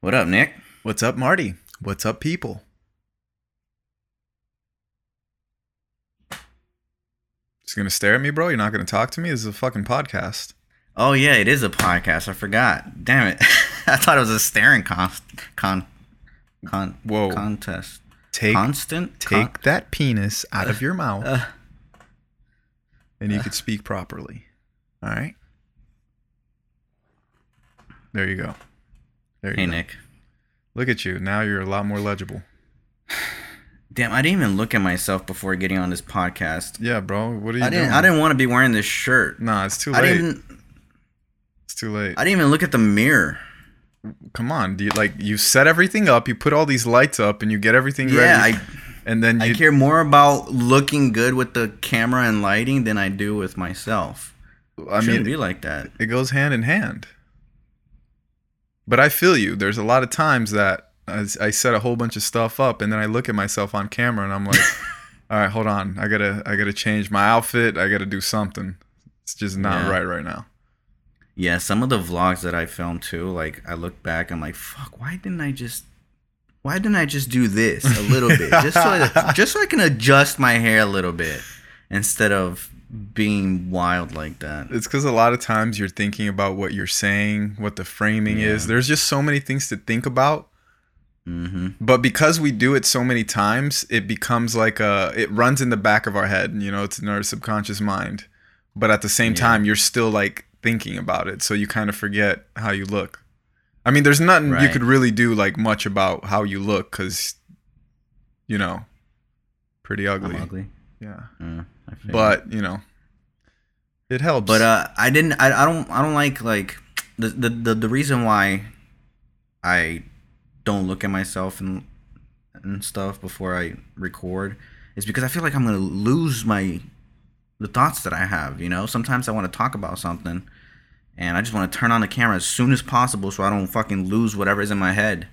What up, Nick? What's up, Marty? What's up, people? Just gonna stare at me, bro? You're not gonna talk to me? This is a fucking podcast. Oh yeah, it is a podcast. I forgot. Damn it! I thought it was a staring con con con Whoa. contest. Take Constant. take Con- that penis out of your mouth, uh, and you could speak properly. All right. There you go. There you hey go. Nick. Look at you. Now you're a lot more legible. Damn, I didn't even look at myself before getting on this podcast. Yeah, bro. What are you I didn't. I didn't want to be wearing this shirt. Nah, it's too I late. didn't. It's too late. I didn't even look at the mirror. Come on, do you, like you set everything up, you put all these lights up, and you get everything Yeah, ready, I and then I care more about looking good with the camera and lighting than I do with myself. I Shouldn't mean, be like that. it goes hand in hand. But I feel you. There's a lot of times that I, I set a whole bunch of stuff up, and then I look at myself on camera, and I'm like, "All right, hold on. I gotta, I gotta change my outfit. I gotta do something. It's just not Yeah. right right now." Yeah, some of the vlogs that I filmed too, like I look back, I'm like, fuck, why didn't I just why didn't I just do this a little bit? Just so I, just so I can adjust my hair a little bit instead of being wild like that. It's because a lot of times you're thinking about what you're saying, what the framing is. There's just so many things to think about. Mm-hmm. But because we do it so many times, it becomes like a it runs in the back of our head, you know, it's in our subconscious mind. But at the same Yeah. time, you're still like thinking about it, so you kind of forget how you look. I mean, there's nothing you could really do like much about how you look cuz you know, pretty ugly. I'm ugly. Yeah. Feel you. But, you know, it helps. but uh, I didn't. I, I don't. I don't like like the, the the the reason why I don't look at myself and and stuff before I record is because I feel like I'm gonna lose my the thoughts that I have. You know, sometimes I want to talk about something, and I just want to turn on the camera as soon as possible so I don't fucking lose whatever is in my head.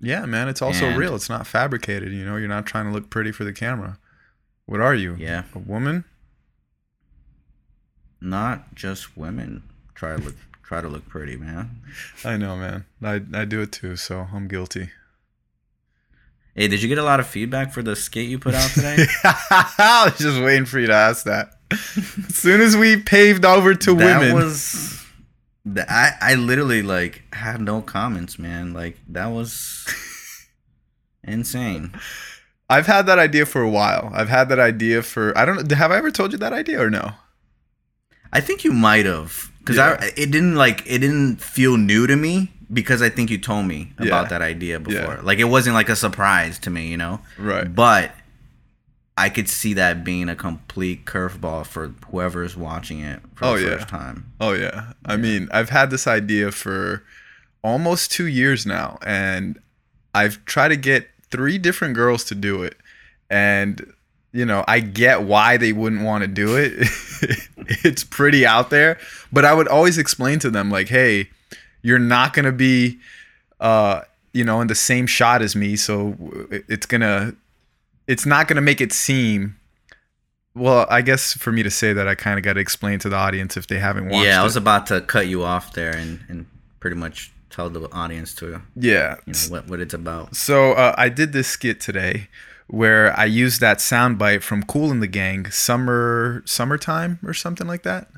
Yeah, man, it's also And- real. It's not fabricated, you know. You're not trying to look pretty for the camera. What are you? Yeah. A woman? Not just women try to look try to look pretty, man. I know, man. I I do it too, so I'm guilty. Hey, did you get a lot of feedback for the skit you put out today? I was just waiting for you to ask that. as soon as we paved over to that women, was the, I I literally like had no comments, man. Like that was insane. I've had that idea for a while. I've had that idea for I don't know. Have I ever told you that idea or no? I think you might have because Yeah. I it didn't like it didn't feel new to me because I think you told me Yeah. about that idea before. Yeah. Like it wasn't like a surprise to me, you know. Right. But I could see that being a complete curveball for whoever's watching it for Oh, the yeah. first time. Oh yeah. I mean, I've had this idea for almost 2 years now and I've tried to get three different girls to do it and you know, I get why they wouldn't want to do it. it's pretty out there, but I would always explain to them like, "Hey, you're not going to be uh, you know, in the same shot as me, so it's going to it's not going to make it seem well, I guess for me to say that, I kind of got to explain to the audience if they haven't watched Yeah, I it. was about to cut you off there and, and pretty much tell the audience to yeah. you know what, what it's about. So uh, I did this skit today where I used that soundbite from Kool & the Gang, "Summer Summertime" or something like that.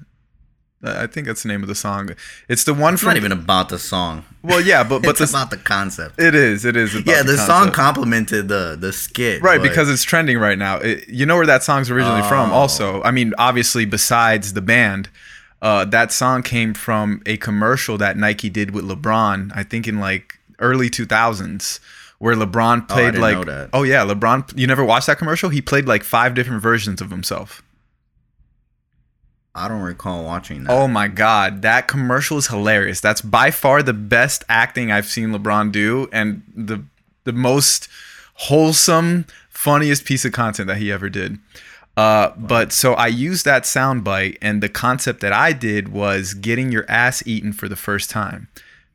I think that's the name of the song. It's the one It's from not even about the song. well, yeah, but but it's the, about the concept. it is it is about yeah, the, song complemented the the skit. right but- because it's trending right now. It, you know where that song's originally from? Oh. Also, I mean, obviously, besides the band. Uh, that song came from a commercial that Nike did with LeBron, I think in like early 2000s, where LeBron Oh, played didn't like oh yeah, LeBron. You never watched that commercial? He played like five different versions of himself. I don't recall watching that. Oh my god, that commercial is hilarious. That's by far the best acting I've seen LeBron do, and the the most wholesome, funniest piece of content that he ever did. Uh, but so I used that soundbite, and the concept that I did was getting your ass eaten for the first time,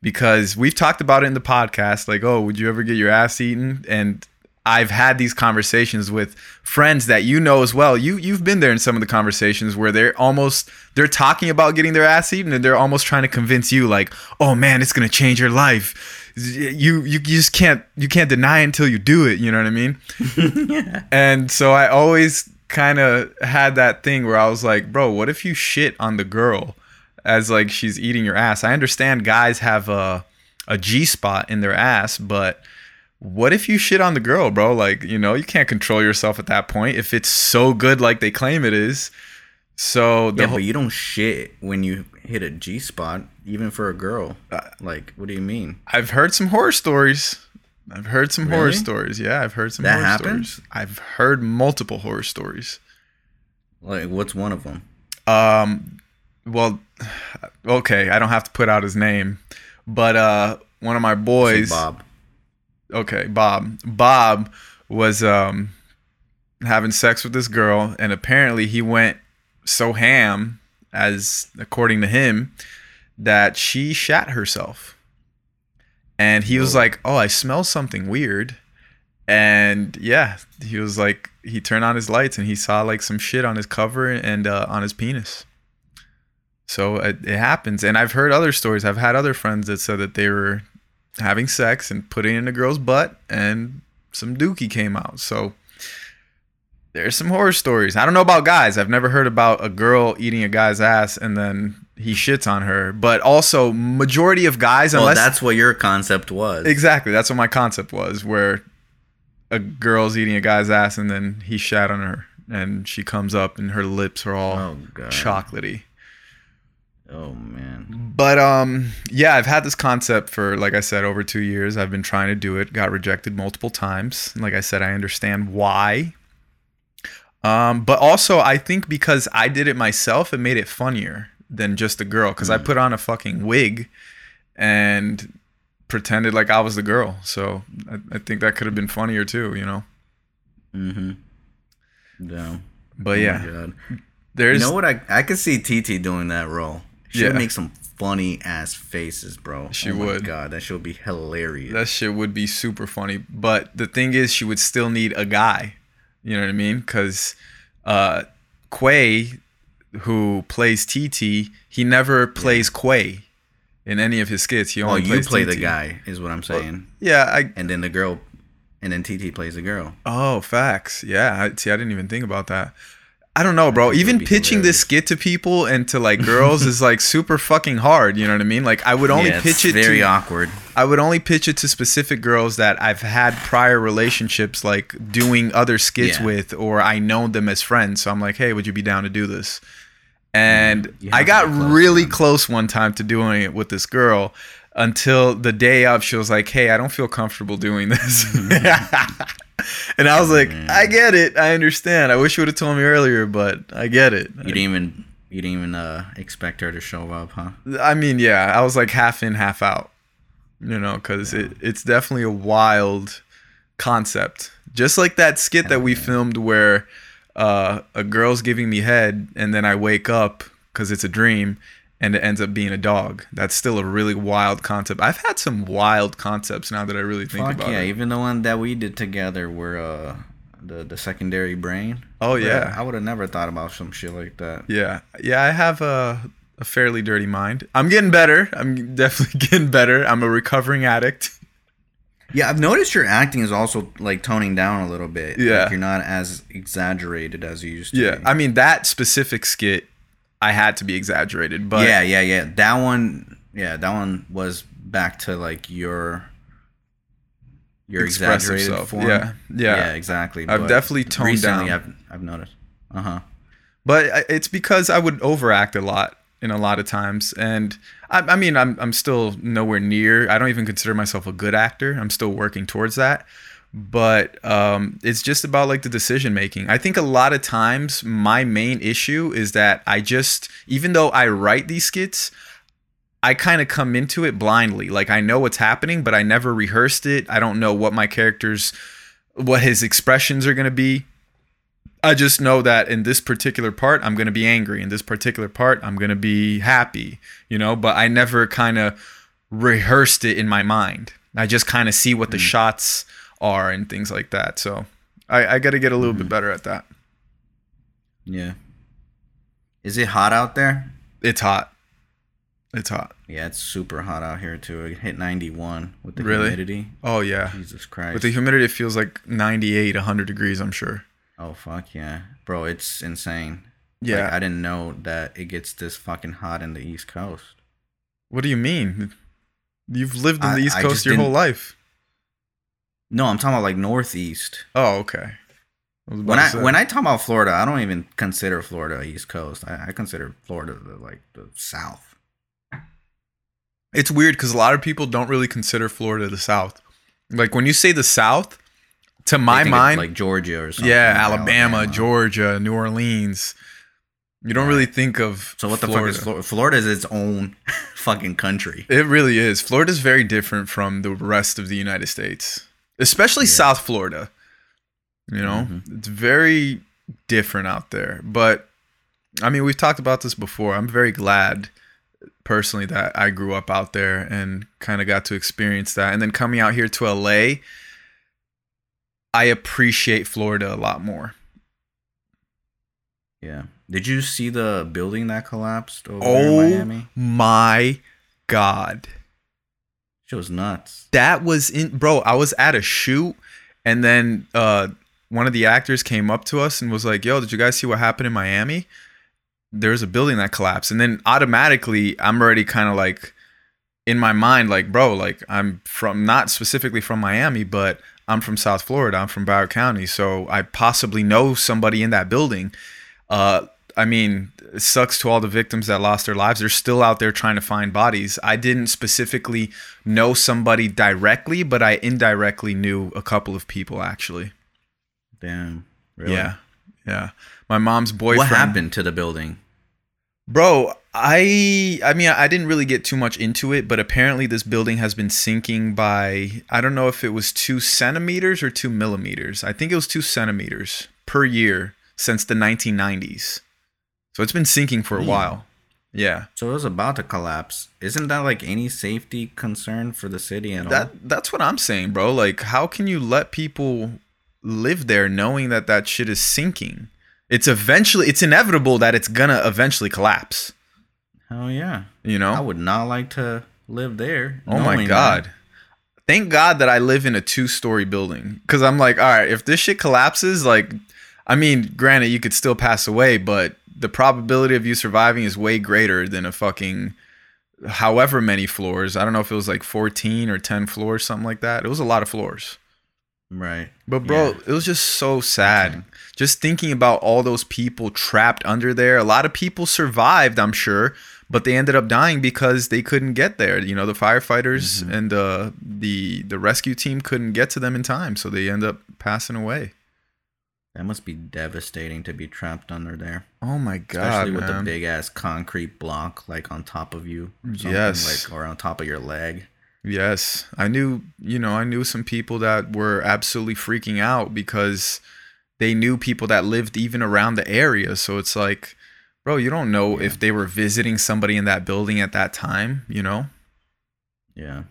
because we've talked about it in the podcast. Like, oh, would you ever get your ass eaten? And I've had these conversations with friends that you know as well. You you've been there in some of the conversations where they're almost they're talking about getting their ass eaten and they're almost trying to convince you like, "Oh man, it's going to change your life. you you just can't you can't deny it until you do it. You know what I mean? yeah. And so I always kind of had that thing where I was like, bro, what if you shit on the girl as like she's eating your ass? I understand guys have a a G spot in their ass, but what if you shit on the girl, bro? Like, you know, you can't control yourself at that point if it's so good like they claim it is. So Yeah, whole, but you don't shit when you hit a G spot, even for a girl. Uh, Like, what do you mean? I've heard some horror stories. I've heard some horror stories. Yeah, I've heard some That horror happens? stories. I've heard multiple horror stories. Like, what's one of them? Um, well, okay, I don't have to put out his name, but uh, one of my boys, Bob. okay, Bob, Bob was um having sex with this girl, and apparently he went so ham, as according to him, that she shat herself, and he was like, "Oh, I smell something weird." And yeah, he was like, he turned on his lights and he saw like some shit on his cover and uh, on his penis. So it, it happens, and I've heard other stories. I've had other friends that said that they were having sex and putting it in a girl's butt, and some dookie came out. So there's some horror stories. I don't know about guys. I've never heard about a girl eating a guy's ass and then he shits on her. But also, majority of guys, Well, that's what your concept was. Exactly. That's what my concept was, where a girl's eating a guy's ass and then he shat on her and she comes up and her lips are all Oh god. chocolatey. Oh man. But um yeah, I've had this concept for like I said over 2 years. I've been trying to do it, got rejected multiple times. Like I said, I understand why. Um but also I think because I did it myself, it made it funnier than just a girl I Mm. put on a fucking wig and pretended like I was the girl. So I, I think that could have been funnier too, you know. Mm-hmm. Yeah. But Oh yeah, there's You know what? I I could see TT doing that role. She would Yeah. make some funny ass faces, bro. She oh my would. God, that shit would be hilarious. that shit would be super funny. But the thing is, she would still need a guy. You know what I mean? Because uh, Quay, who plays TT, he never plays Quay in any of his skits. He oh, only you plays play the guy, is what I'm saying. Yeah, I. and then the girl, and then TT plays the girl. Oh, facts. Yeah. I, see, I didn't even think about that. I don't know, bro. Even pitching this skit to people and to like girls is like super fucking hard. You know what I mean? Like I would only yeah, pitch it very to awkward. I would only pitch it to specific girls that I've had prior relationships, like doing other skits Yeah. with, or I know them as friends. So I'm like, hey, would you be down to do this? And I got close, really man. close one time to doing it with this girl until the day of. She was like, hey, I don't feel comfortable doing this. and I was like. I get it. I understand. I wish you would have told me earlier, but I get it. You didn't even you didn't even uh, expect her to show up, huh? I mean, yeah, I was like half in, half out. You know, because it, it's definitely a wild concept. Just like that skit that we filmed where uh, a girl's giving me head, and then I wake up because it's a dream, and it ends up being a dog. That's still a really wild concept. I've had some wild concepts now that I really think Fuck about yeah! it. Even the one that we did together, were uh, the the secondary brain. Oh yeah, I would have never thought about some shit like that. yeah, yeah. I have a a fairly dirty mind. I'm getting better. I'm definitely getting better. I'm a recovering addict. Yeah, I've noticed your acting is also like toning down a little bit. Yeah. like, you're not as exaggerated as you used to. Yeah, be. I mean that specific skit, I had to be exaggerated, but yeah, yeah, yeah. That one, yeah, that one was back to like your your exaggerated himself. form. Yeah, yeah. yeah exactly. I've but definitely toned recently down. I've I've noticed. Uh huh. But it's because I would overact a lot in a lot of times, and I, I mean I'm I'm still nowhere near. I don't even consider myself a good actor. I'm still working towards that. But um, it's just about like the decision making. I think a lot of times my main issue is that I just, even though I write these skits, I kind of come into it blindly. Like I know what's happening, but I never rehearsed it. I don't know what my character's, what his expressions are going to be. I just know that in this particular part, I'm going to be angry. In this particular part, I'm going to be happy, you know, but I never kind of rehearsed it in my mind. I just kind of see what the mm. shots are and things like that. So I, I got to get a little bit mm-hmm. better at that. Yeah. Is it hot out there? It's hot. It's hot. Yeah, it's super hot out here too. It hit 91 with the Really? humidity. Oh yeah. Jesus Christ. With the humidity, it feels like 98, 100 degrees. I'm sure. Oh fuck yeah, bro, it's insane. Yeah. Like, I didn't know that it gets this fucking hot in the East Coast. what do you mean? You've lived in I- the East Coast your whole life. No, I'm talking about like Northeast. Oh, okay. I When I when I talk about Florida, I don't even consider Florida East Coast. I, I consider Florida the, like the South. It's weird because a lot of people don't really consider Florida the South. Like when you say the South, to my mind, like Georgia or something. yeah, like Alabama, Georgia, New Orleans. You don't Right. really think of So what the Florida. fuck is Florida? Florida is its own fucking country. It really is. Florida is very different from the rest of the United States, especially Yeah. South Florida. You know, Mhm. it's very different out there. But I mean, we've talked about this before. I'm very glad personally that I grew up out there and kind of got to experience that. And then coming out here to LA, I appreciate Florida a lot more. Yeah. Did you see the building that collapsed over there in Oh Miami? my God. Shit was nuts. that was in bro i was at a shoot and then uh one of the actors came up to us and was like yo did you guys see what happened in miami there's a building that collapsed and then automatically i'm already kind of like in my mind like bro like i'm from not specifically from miami but i'm from south florida i'm from broward county so i possibly know somebody in that building uh I mean, it sucks to all the victims that lost their lives. They're still out there trying to find bodies. I didn't specifically know somebody directly, but I indirectly knew a couple of people actually. Damn. Really? Yeah. Yeah. My mom's boyfriend. What happened to the building? Bro, I I mean I didn't really get too much into it, but apparently this building has been sinking by I don't know if it was two centimeters or two millimeters. I think it was two centimeters per year since the 1990s. So it's been sinking for a Damn. while. Yeah. So it was about to collapse. Isn't that like any safety concern for the city at all? That that's what I'm saying, bro. Like how can you let people live there knowing that that shit is sinking? It's eventually it's inevitable that it's to eventually collapse, Hell yeah. you know? I would not like to live there. Oh my god. that. Thank God that I live in a two-story building cuz I'm like, all right, if this shit collapses, like I mean, granted you could still pass away, but the probability of you surviving is way greater than a fucking however many floors. I don't know if it was like 14 or 10 floors something like that. It was a lot of floors. Right. But bro, Yeah. it was just so sad. Okay. Just thinking about all those people trapped under there. A lot of people survived, I'm sure, but they ended up dying because they couldn't get there. You know, the firefighters Mhm. and uh, the the rescue team couldn't get to them in time, so they end up passing away. That must be devastating to be trapped under there. Oh my god, Especially with the big ass concrete block like on top of you. or Yes. Like or on top of your leg. Yes, I knew. You know, I knew some people that were absolutely freaking out because they knew people that lived even around the area. So it's like, bro, you don't know Yeah. if they were visiting somebody in that building at that time. You know, Yeah.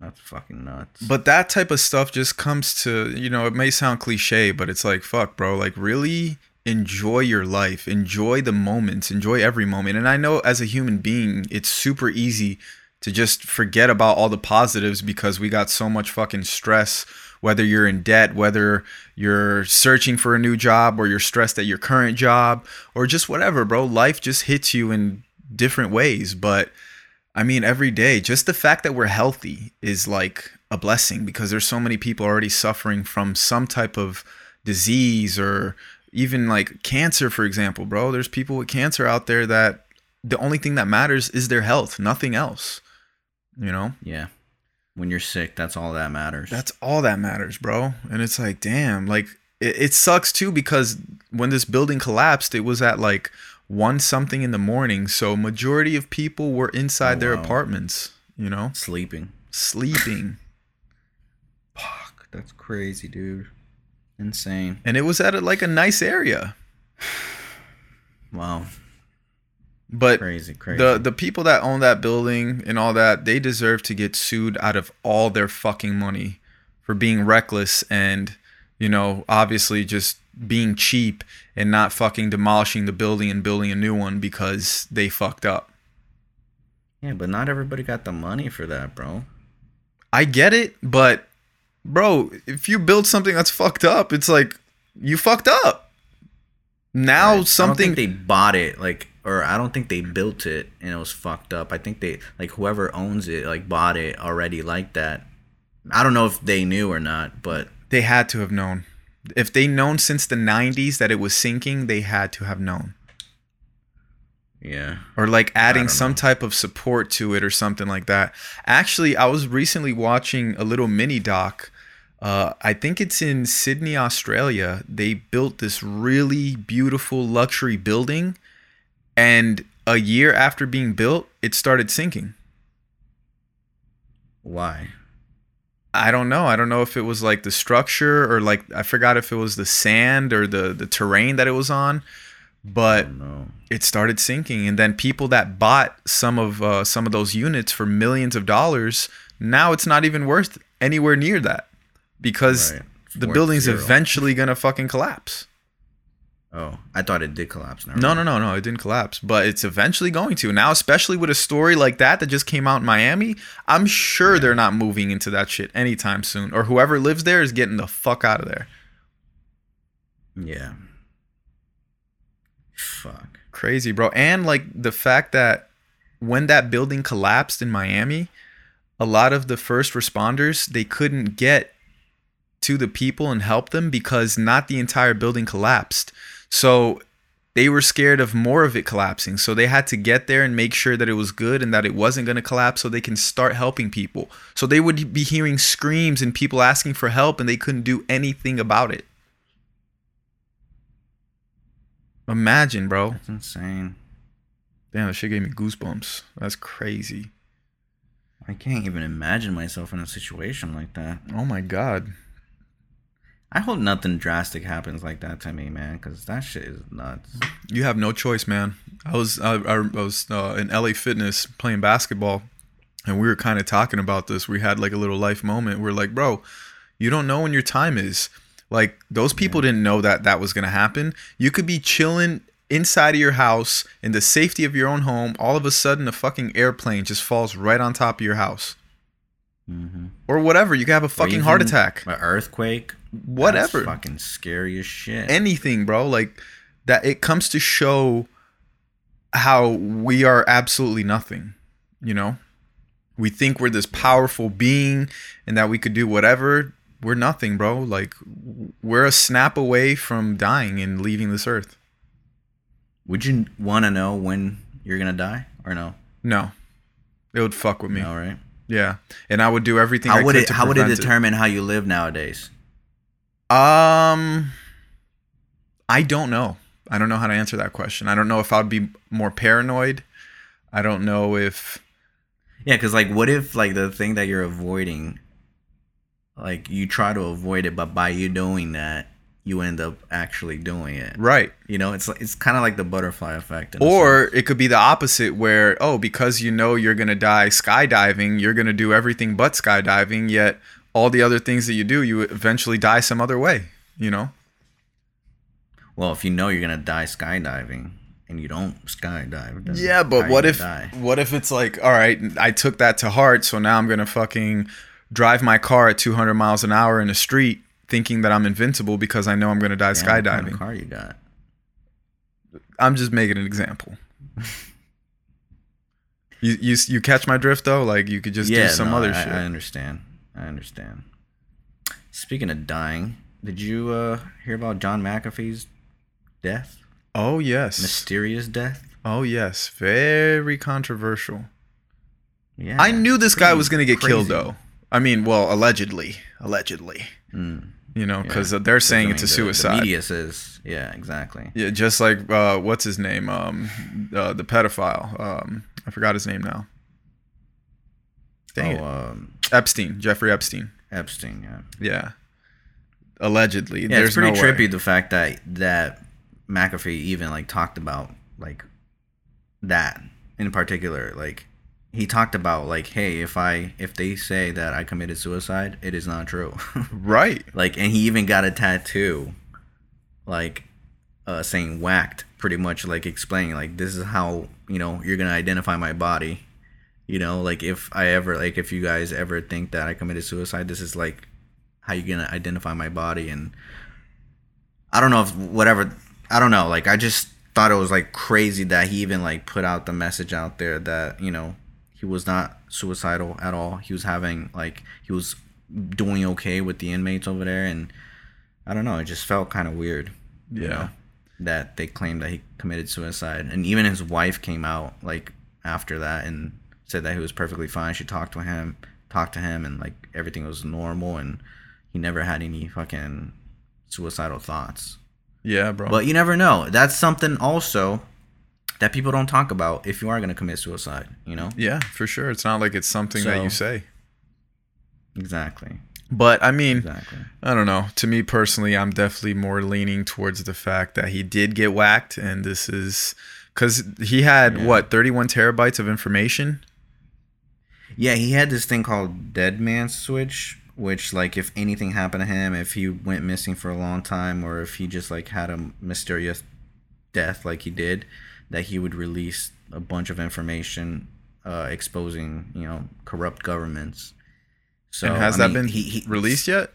That's fucking nuts. but that type of stuff just comes to you know. It may sound cliche, but it's like, fuck, bro. Like really enjoy your life, enjoy the moments, enjoy every moment. And I know as a human being, it's super easy to just forget about all the positives because we got so much fucking stress whether you're in debt whether you're searching for a new job or you're stressed at your current job or just whatever bro. Life just hits you in different ways but i mean every day just the fact that we're healthy is like a blessing because there's so many people already suffering from some type of disease or even like cancer for example bro. There's people with cancer out there that the only thing that matters is their health nothing else you know? Yeah. When you're sick, that's all that matters. that's all that matters bro and it's like damn like it, it sucks too because when this building collapsed it was at like one something in the morning so majority of people were inside Oh, their wow. apartments you know sleeping. sleeping Fuck. That's crazy, dude. Insane. and it was at a, like a nice area Wow. But Crazy, crazy. the the people that own that building and all that they deserve to get sued out of all their fucking money for being reckless and you know obviously just being cheap and not fucking demolishing the building and building a new one because they fucked up Yeah, but not everybody got the money for that, bro. I get it, but bro, if you build something that's fucked up, it's like you fucked up. Now Right. something I don't think they bought it like or I don't think they built it and it was fucked up. I think they like whoever owns it like bought it already like that. I don't know if they knew or not, but they had to have known. If they known since the 90s that it was sinking, they had to have known. yeah. or like adding some know. type of support to it or something like that. Actually, I was recently watching a little mini doc. Uh, I think it's in Sydney, Australia. They built this really beautiful luxury building, and a year after being built, it started sinking. Why? I don't know. I don't know if it was like the structure or like I forgot if it was the sand or the the terrain that it was on, but it started sinking and then people that bought some of uh, some of those units for millions of dollars now it's not even worth anywhere near that because Right. the building's zero. eventually gonna fucking collapse Oh, I thought it did collapse. Never no no no no it didn't collapse but it's eventually going to. Now especially with a story like that that just came out in miami i'm sure they're not moving into that shit anytime soon or whoever lives there is getting the fuck out of there. Yeah. Fuck. crazy bro. And like the fact that when that building collapsed in miami a lot of the first responders they couldn't get to the people and help them because not the entire building collapsed so they were scared of more of it collapsing so they had to get there and make sure that it was good and that it wasn't going to collapse so they can start helping people so they would be hearing screams and people asking for help and they couldn't do anything about it imagine bro That's insane. Damn, that shit gave me goosebumps. That's crazy. I can't even imagine myself in a situation like that. Oh my god. I hope nothing drastic happens like that to me, man, because that shit is nuts. You have no choice, man. I was I, I was uh, in LA Fitness playing basketball, and we were kind of talking about this. We had like a little life moment. We're like, bro, you don't know when your time is. Like those people didn't know that that was gonna happen. You could be chilling inside of your house in the safety of your own home. All of a sudden, a fucking airplane just falls right on top of your house, Mm-hmm. or whatever. You could have a fucking heart attack. An earthquake. Whatever. That's fucking scary as shit. anything, bro. Like that it comes to show how we are absolutely nothing, you know? We think we're this powerful being and that we could do whatever. We're nothing, bro. Like we're a snap away from dying and leaving this earth. Would you want to know when you're gonna die or no? No. It would fuck with me. No, right? Yeah. And I would do everything I How would could it? How would it determine how you live nowadays? Um, I don't know. I don't know how to answer that question. I don't know if I'd be more paranoid. I don't know if Yeah, because like, what if like the thing that you're avoiding, like you try to avoid it, but by you doing that, you end up actually doing it. right. You know, it's it's kind of like the butterfly effect. Or it could be the opposite where, oh, because you know you're going to die skydiving, you're going to do everything but skydiving, yet all the other things that you do, you eventually die some other way, you know? well, if you know you're gonna die skydiving and you don't skydive, Yeah, but what if die? what if it's like, all right, I took that to heart, so now I'm gonna fucking drive my car at 200 miles an hour in the street, thinking that I'm invincible because I know I'm gonna die Damn, what kind of skydiving. car you got? I'm just making an example. you you you catch my drift though? Like you could just do some no, other I, shit. I understand. I understand. Speaking of dying, did you uh, hear about John McAfee's death? oh yes. Mysterious death. Oh yes. Very controversial. Yeah. I knew this guy was gonna get killed though. I mean, well, allegedly, allegedly. Mm, You know, yeah. because they're saying I it's a mean, suicide. The media says, yeah, exactly. Yeah, just like uh, what's his name? Um, uh, the pedophile. Um, I forgot his name now. Dang oh, it, um, Epstein, Jeffrey Epstein. Epstein. Yeah. Yeah, allegedly. Yeah, There's it's pretty no trippy way. the fact that that McAfee even like talked about like that in particular. Like he talked about like, hey, if I if they say that I committed suicide, it is not true. Right. like, and he even got a tattoo, like, uh, saying "whacked," pretty much like explaining like this is how you know you're gonna identify my body, you know, like if I ever like if you guys ever think that I committed suicide, this is like how you gonna identify my body and I don't know if whatever I don't know, like I just thought it was like crazy that he even like put out the message out there that, you know, he was not suicidal at all. He was having like he was doing okay with the inmates over there and I don't know, it just felt kind of weird. you Yeah. know, that they claimed that he committed suicide. And even his wife came out like after that and said that he was perfectly fine. She talked to him, talked to him and like everything was normal and he never had any fucking suicidal thoughts. Yeah, bro. But you never know. That's something also that people don't talk about if you are going to commit suicide, you know? yeah, for sure. It's not like it's something that you say. Exactly. But I mean, Exactly. I don't know. To me personally, I'm definitely more leaning towards the fact that he did get whacked, and this is because he had Yeah. what 31 terabytes of information. Yeah, he had this thing called dead man switch, which like if anything happened to him, if he went missing for a long time, or if he just like had a mysterious death like he did, that he would release a bunch of information uh, exposing you know corrupt governments. So and has I that mean, been he, he, released yet?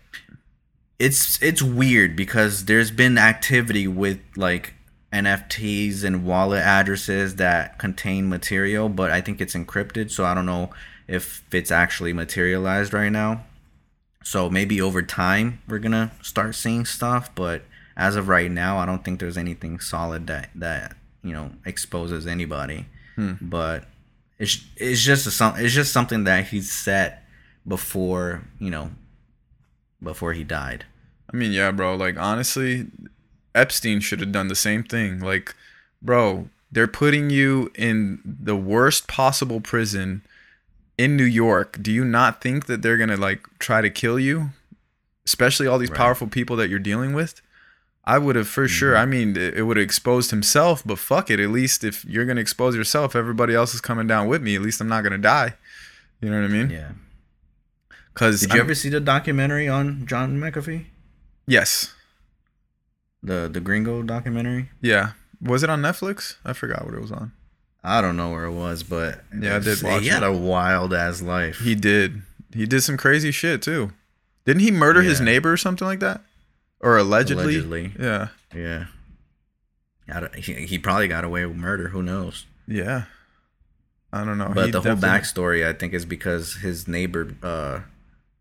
it's it's weird because there's been activity with like NFTs and wallet addresses that contain material, but I think it's encrypted, so I don't know if it's actually materialized right now. So maybe over time we're gonna start seeing stuff, but as of right now, I don't think there's anything solid that that you know exposes anybody. Hmm. But it's it's just a, some it's just something that he set before you know before he died. I mean, yeah, bro. Like honestly, Epstein should have done the same thing. Like, bro, they're putting you in the worst possible prison in New York. Do you not think that they're gonna like try to kill you? Especially all these Right. powerful people that you're dealing with. I would have for sure. Mm-hmm. I mean, it, it would have exposed himself, but fuck it. At least if you're gonna expose yourself, everybody else is coming down with me. At least I'm not gonna die. You know what I mean? Yeah. Because Did you ever see the documentary on John McAfee? Yes. The the Gringo documentary? Yeah. Was it on Netflix? I forgot what it was on. I don't know where it was, but Yeah, I did watch he had a wild ass life. He did. He did some crazy shit too. Didn't he murder his neighbor or something like that? Or allegedly? Allegedly. Yeah. yeah. I don't- He, he probably got away with murder. Who knows? Yeah. I don't know. But He the whole backstory, I think, is because his neighbor uh,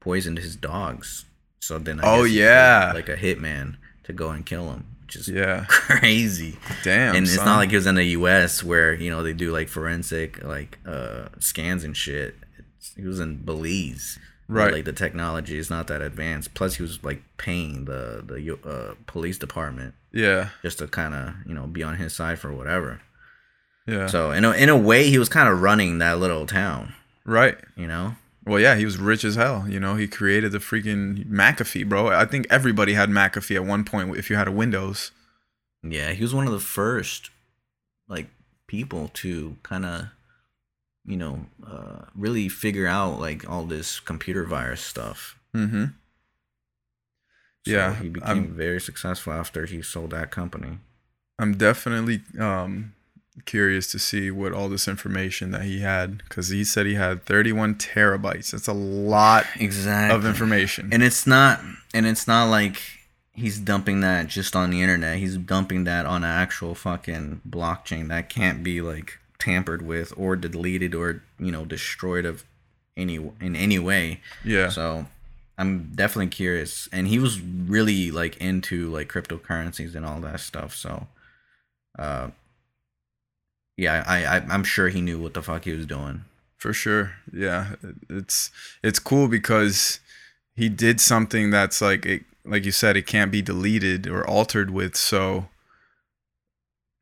poisoned his dogs. So then, I Oh, yeah. like a hitman to go and kill him, which is Yeah. crazy. Damn. and it's son. not like he was in the U.S. where you know they do like forensic like uh scans and shit. It's, he was in Belize, Right. Like the technology is not that advanced. Plus, he was like paying the the uh, police department Yeah. just to kind of you know be on his side for whatever. Yeah. So in a, in a way, he was kind of running that little town. right. You know. Well, yeah, he was rich as hell. You know, he created the freaking McAfee, bro. I think everybody had McAfee at one point if you had a Windows. Yeah, he was one of the first like people to kind of you know uh really figure out like all this computer virus stuff. Mm-hmm. So Yeah, he became I'm- very successful after he sold that company. I'm definitely um, curious to see what all this information that he had because he said he had 31 terabytes. That's a lot Exactly. of information. And it's not and it's not like he's dumping that just on the internet. He's dumping that on an actual fucking blockchain that can't be like tampered with or deleted or, you know, destroyed of any in any way. yeah. So I'm definitely curious. And he was really like into like cryptocurrencies and all that stuff. So uh yeah, I, I I'm sure he knew what the fuck he was doing. For sure. Yeah. It's it's cool because he did something that's like it, like you said it can't be deleted or altered with so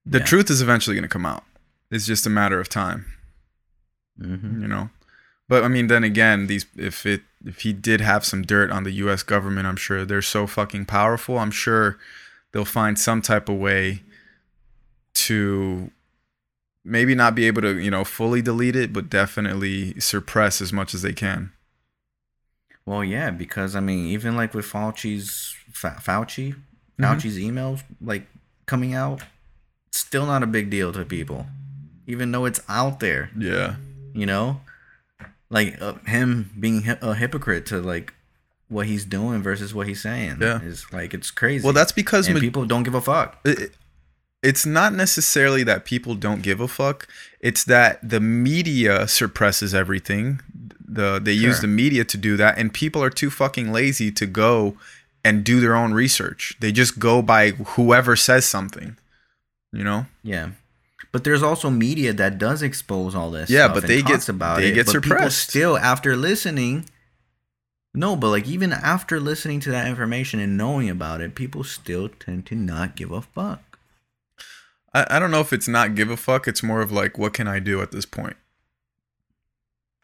the Yeah. truth is eventually going to come out. It's just a matter of time, hmm you know. But I mean then again, these if it if he did have some dirt on the US government, I'm sure they're so fucking powerful. I'm sure they'll find some type of way to maybe not be able to, you know, fully delete it, but definitely suppress as much as they can. Well, yeah, because I mean, even like with Fauci's Fa- Fauci, Mhm. Fauci's emails like coming out, still not a big deal to people, even though it's out there. Yeah. You know, like uh, him being hi- a hypocrite to like what he's doing versus what he's saying. Yeah. is like it's crazy. Well, that's because ma- people don't give a fuck. it- it's not necessarily that people don't give a fuck. It's that the media suppresses everything. The they use the media to do that, and people are too fucking lazy to go and do their own research. They just go by whoever says something. You know? Yeah. But there's also media that does expose all this. Yeah, stuff but they get- about they it, get but people suppressed. still, after listening, no, but like even after listening to that information and knowing about it, people still tend to not give a fuck. I, I don't know if it's not give a fuck. It's more of like, what can I do at this point?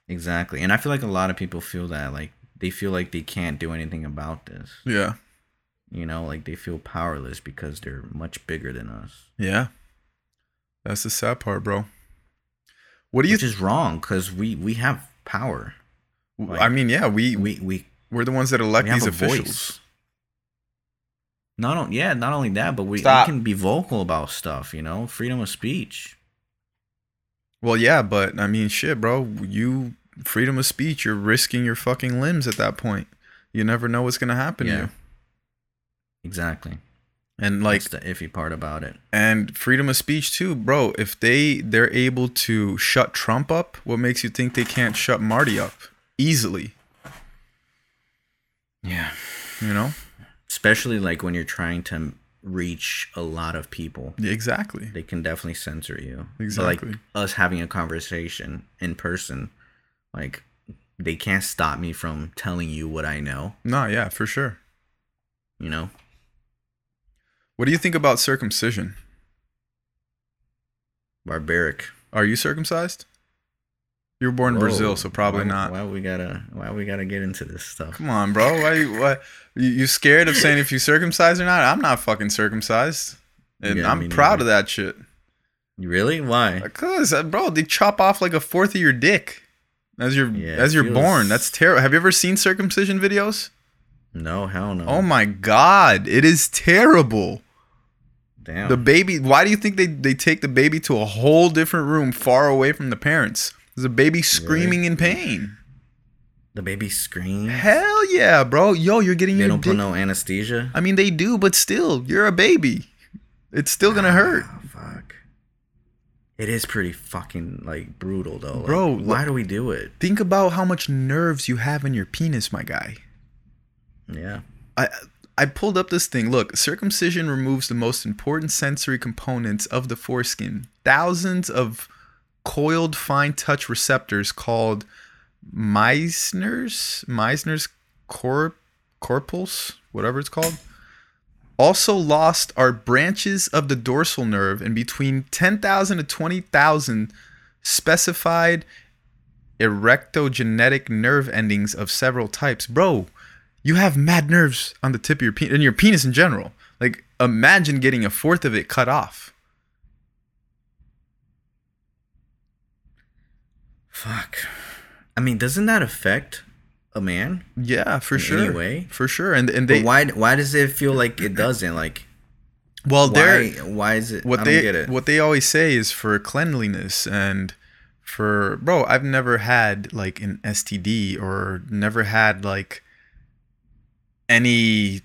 Exactly, and I feel like a lot of people feel that like they feel like they can't do anything about this. Yeah. You know, like they feel powerless because they're much bigger than us. Yeah. That's the sad part, bro. What do you Which is wrong because we we have power. like- I mean, yeah, we, we We we we're the ones that elect these officials. voice. Not on, yeah, not only that, but we, we can be vocal about stuff. You know, freedom of speech. Well, yeah, but I mean, shit, bro. You freedom of speech. You're risking your fucking limbs at that point. You never know what's gonna happen to you. Exactly. And like, That's the iffy part about it. and freedom of speech too, bro. If they they're able to shut Trump up, what makes you think they can't shut Marty up easily? Yeah. You know? Especially like when you're trying to reach a lot of people, Yeah, exactly. they can definitely censor you. But, Exactly. like us having a conversation in person, like they can't stop me from telling you what I know. No, yeah, for sure. You know. What do you think about circumcision? Barbaric. Are you circumcised? You were born in Brazil, so probably Why- not. Why we gotta? Why we gotta get into this stuff? Come on, bro. Why you why you, scared of saying if you circumcised or not? I'm not fucking circumcised. And Yeah, I'm proud neither. of that shit. Really? Why? Cause uh, bro, they chop off like a fourth of your dick as you're Yeah, as you're feels- born. That's terrible. Have you ever seen circumcision videos? No, hell no. Oh my god, it is terrible. Damn. The baby. Why do you think they they take the baby to a whole different room, far away from the parents? There's a baby screaming in pain. The baby screams. Hell yeah, bro. Yo, you're getting They your don't dick. put no anesthesia. I mean, they do, but still, you're a baby. It's still gonna ah, hurt. Oh, fuck. It is pretty fucking like brutal though. Like, Bro, why look- do we do it? Think about how much nerves you have in your penis, my guy. Yeah. I I pulled up this thing. Look, circumcision removes the most important sensory components of the foreskin. Thousands of coiled fine touch receptors called Meissner's Meissner's cor corpus, whatever it's called. Also lost are branches of the dorsal nerve and between 10,000 to 20,000 specified erectogenetic nerve endings of several types. Bro, you have mad nerves on the tip of your penis and your penis in general. Like imagine getting a fourth of it cut off. Fuck. I mean, doesn't that affect a man? Yeah, for sure. Anyway. For sure. And and they But why? Why does it feel like it doesn't? Like, well why? Why is it? what I they don't get it. what they always say is for cleanliness and for bro i've never had like an std or never had like any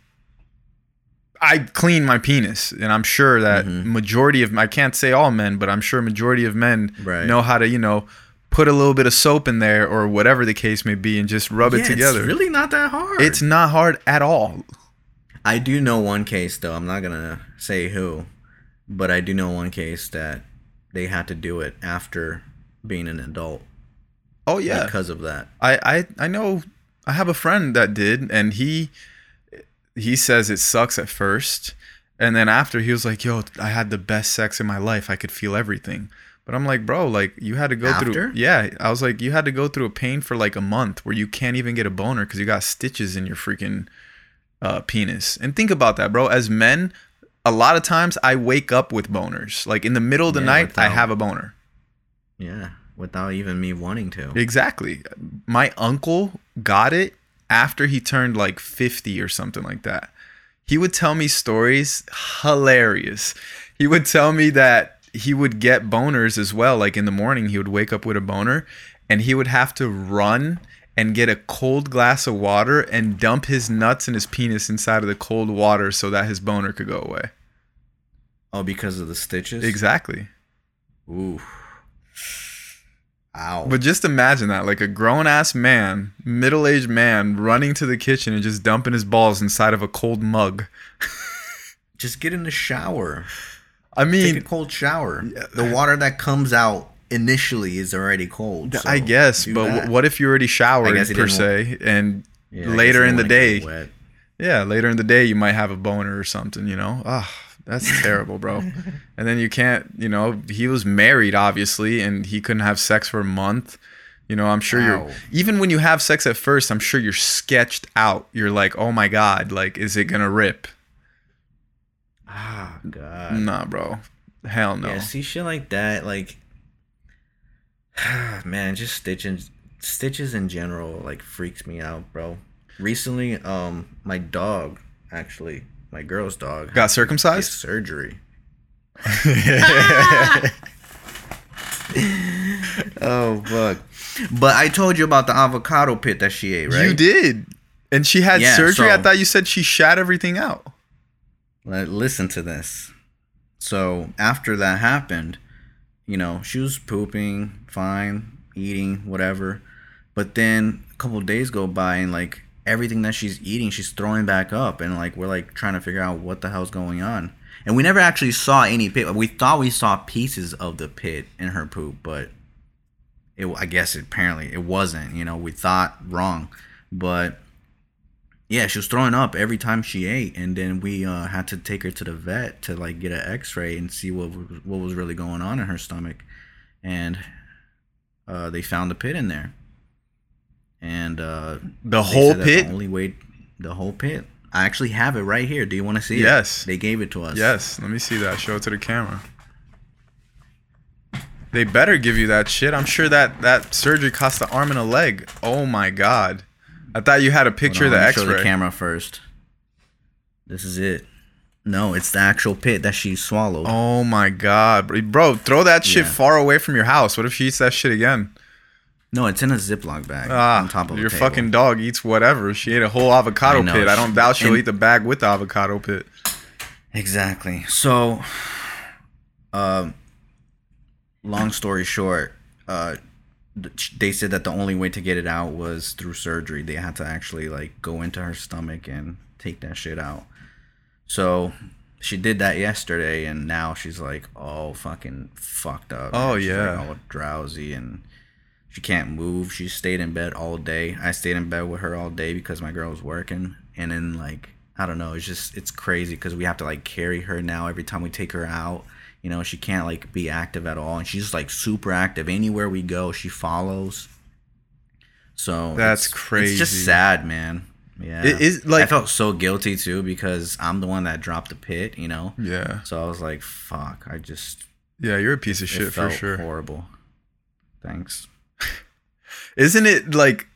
i clean my penis and i'm sure that Mhm. majority of i can't say all men but i'm sure majority of men Right. know how to you know put a little bit of soap in there or whatever the case may be and just rub Yeah, it together It's really not that hard. it's not hard at all I do know one case though. I'm not gonna say who, but I do know one case that they had to do it after being an adult oh yeah because of that. I, I I know I have a friend that did and he he says it sucks at first and then after he was like yo I had the best sex in my life I could feel everything but I'm like bro like you had to go After? through yeah I was like you had to go through a pain for like a month where you can't even get a boner because you got stitches in your freaking uh, penis and think about that bro as men a lot of times I wake up with boners like in the middle of the Yeah, night I have a boner Yeah, without even me wanting to. Exactly. My uncle got it after he turned like 50 or something like that. He would tell me stories hilarious. He would tell me that he would get boners as well. Like in the morning, he would wake up with a boner. and he would have to run and get a cold glass of water and dump his nuts and his penis inside of the cold water so that his boner could go away. Oh, because of the stitches. Exactly. Ooh. Ow. But just imagine that, like a grown ass man, middle aged man, running to the kitchen and just dumping his balls inside of a cold mug. just get in the shower. I mean, Take a cold shower. The water that comes out initially is already cold. so I guess, but that. what if you already showered per se, and Yeah, later in the day, yeah, later in the day you might have a boner or something, you know? Ah, that's terrible, bro. And then you can't, you know, he was married obviously, and he couldn't have sex for a month. You know, I'm sure you're even when you have sex at first, I'm sure you're sketched out. You're like, oh my god, like, is it gonna rip? Ah, God. Nah, bro. Hell no. Yeah, see shit like that, like, man, just stitches, stitches in general, like freaks me out, bro. Recently, um, my dog, actually, my girl's dog, Got circumcised? surgery. oh fuck! But I told you about the avocado pit that she ate, right? You did. And she had Yeah, surgery. I thought you said she shat everything out. Listen to this. So after that happened, you know, she was pooping, fine, eating, whatever. But then a couple days go by and like everything that she's eating, she's throwing back up, and like we're like trying to figure out what the hell's going on. And we never actually saw any pit. We thought we saw pieces of the pit in her poop, but it I guess apparently it wasn't. You know, we thought wrong, but yeah, she was throwing up every time she ate, and then we uh, had to take her to the vet to like get an X-ray and see what what was really going on in her stomach, and uh, they found the pit in there, and uh, The whole pit? the only way, the whole pit. I actually have it right here. Do you want to see Yes. it? Yes. They gave it to us. Yes, let me see that. Show it to the camera. They better give you that shit. I'm sure that that surgery cost an arm and a leg. Oh my god. I thought you had a picture on, of the me Show the X-ray. camera first. This is it. No, it's the actual pit that she swallowed. Oh my god, bro. Bro, throw that shit Yeah. far away from your house. What if she eats that shit again? No, it's in a Ziploc bag Ah, on top of your fucking dog eats whatever. She ate a whole avocado I know, pit. I don't doubt she'll and- eat the bag with the avocado pit. Exactly. So, um, long story short, uh, they said that the only way to get it out was through surgery. They had to actually like go into her stomach and take that shit out. So she did that yesterday, and now she's like all fucking fucked up. Oh, yeah. all drowsy and. She can't move. She stayed in bed all day. I stayed in bed with her all day because my girl was working. And then like I don't know, it's just it's crazy because we have to like carry her now every time we take her out. You know, she can't like be active at all, and she's like super active. Anywhere we go, she follows. So That's it's- It's crazy. just sad, man. Yeah, It is, like- I felt so guilty too because I'm the one that dropped the pit. You know, Yeah. so I was like, "Fuck!" I just Yeah, you're a piece of it shit for sure. Horrible. Thanks. Isn't it like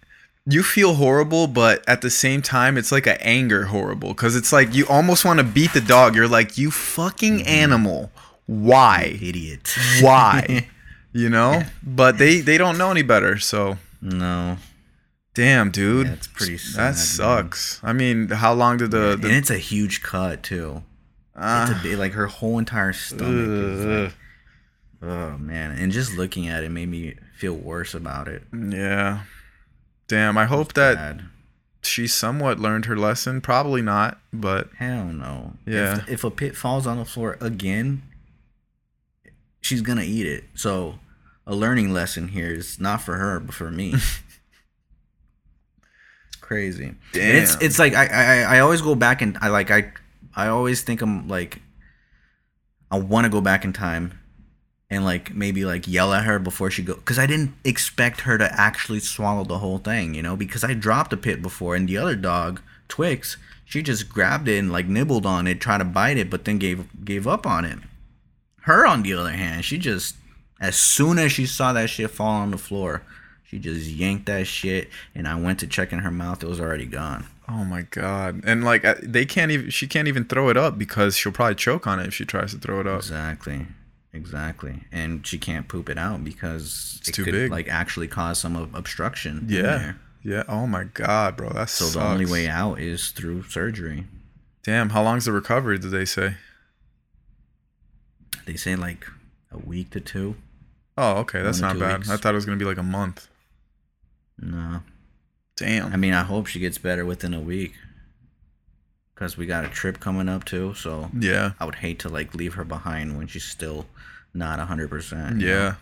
you feel horrible, but at the same time, it's like an anger horrible because it's like you almost want to beat the dog. You're like, you fucking Mm-hmm. animal. Why? Idiot. Why? you know? But they they don't know any better. So no. damn, dude. Yeah, pretty sad, That man. sucks. I mean, how long did the, and it's a huge cut too. Ah, It's a bit like her whole entire stomach. Is like, oh man, and just looking at it made me feel worse about it. yeah. Damn. I hope that Bad. she somewhat learned her lesson. Probably not, but Hell no. Yeah. If, if a pit falls on the floor again, she's gonna eat it. So a learning lesson here is not for her, but for me. it's crazy. And It's it's like I, I I always go back and I like I I always think I'm like I want to go back in time and like maybe like yell at her before she go because I didn't expect her to actually swallow the whole thing, you know, because I dropped a pit before and the other dog Twix she just grabbed it and like nibbled on it, tried to bite it, but then gave gave up on it. Her on the other hand, she just as soon as she saw that shit fall on the floor, she just yanked that shit, and I went to check in her mouth. It was already gone. Oh my god! And like they can't even. She can't even throw it up because she'll probably choke on it if she tries to throw it up. Exactly. Exactly, and she can't poop it out because It's it too could big. like actually cause some ob- obstruction. in Yeah. there. Yeah. Oh my god, bro. That's So the only way out is through surgery. Damn. How long's the recovery? Did they say? They say like a week to two. Oh, okay. That's not bad. weeks. I thought it was gonna be like a month. No, Damn. I mean I hope she gets better within a week. Cause we got a trip coming up too, so yeah. I would hate to like leave her behind when she's still not hundred percent. Yeah.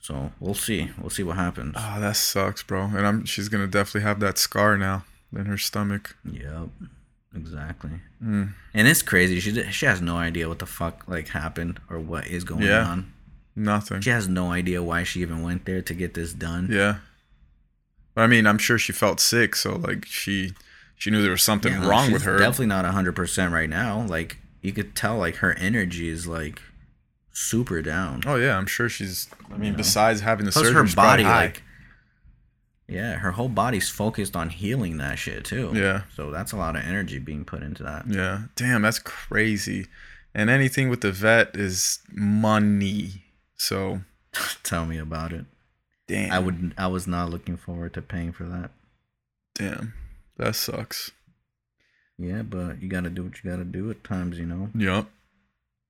So we'll see. We'll see what happens. Oh, that sucks, bro. And I'm she's gonna definitely have that scar now in her stomach. Yep. Exactly. Mm. And it's crazy. She she has no idea what the fuck like happened or what is going Yeah. on. Nothing. She has no idea why she even went there to get this done. Yeah. But I mean, I'm sure she felt sick, so like she she knew there was something Yeah, wrong with her. Definitely not hundred percent right now. Like you could tell, like her energy is like super down. Oh yeah, I'm sure she's. I mean, know. besides having the Plus surgery, her body, high. like yeah, her whole body's focused on healing that shit too. Yeah. So that's a lot of energy being put into that. Yeah. Damn, that's crazy. And anything with the vet is money. So Tell me about it. damn. I would. I was not looking forward to paying for that. Damn. That sucks. Yeah, but you gotta do what you gotta do at times, you know. Yep.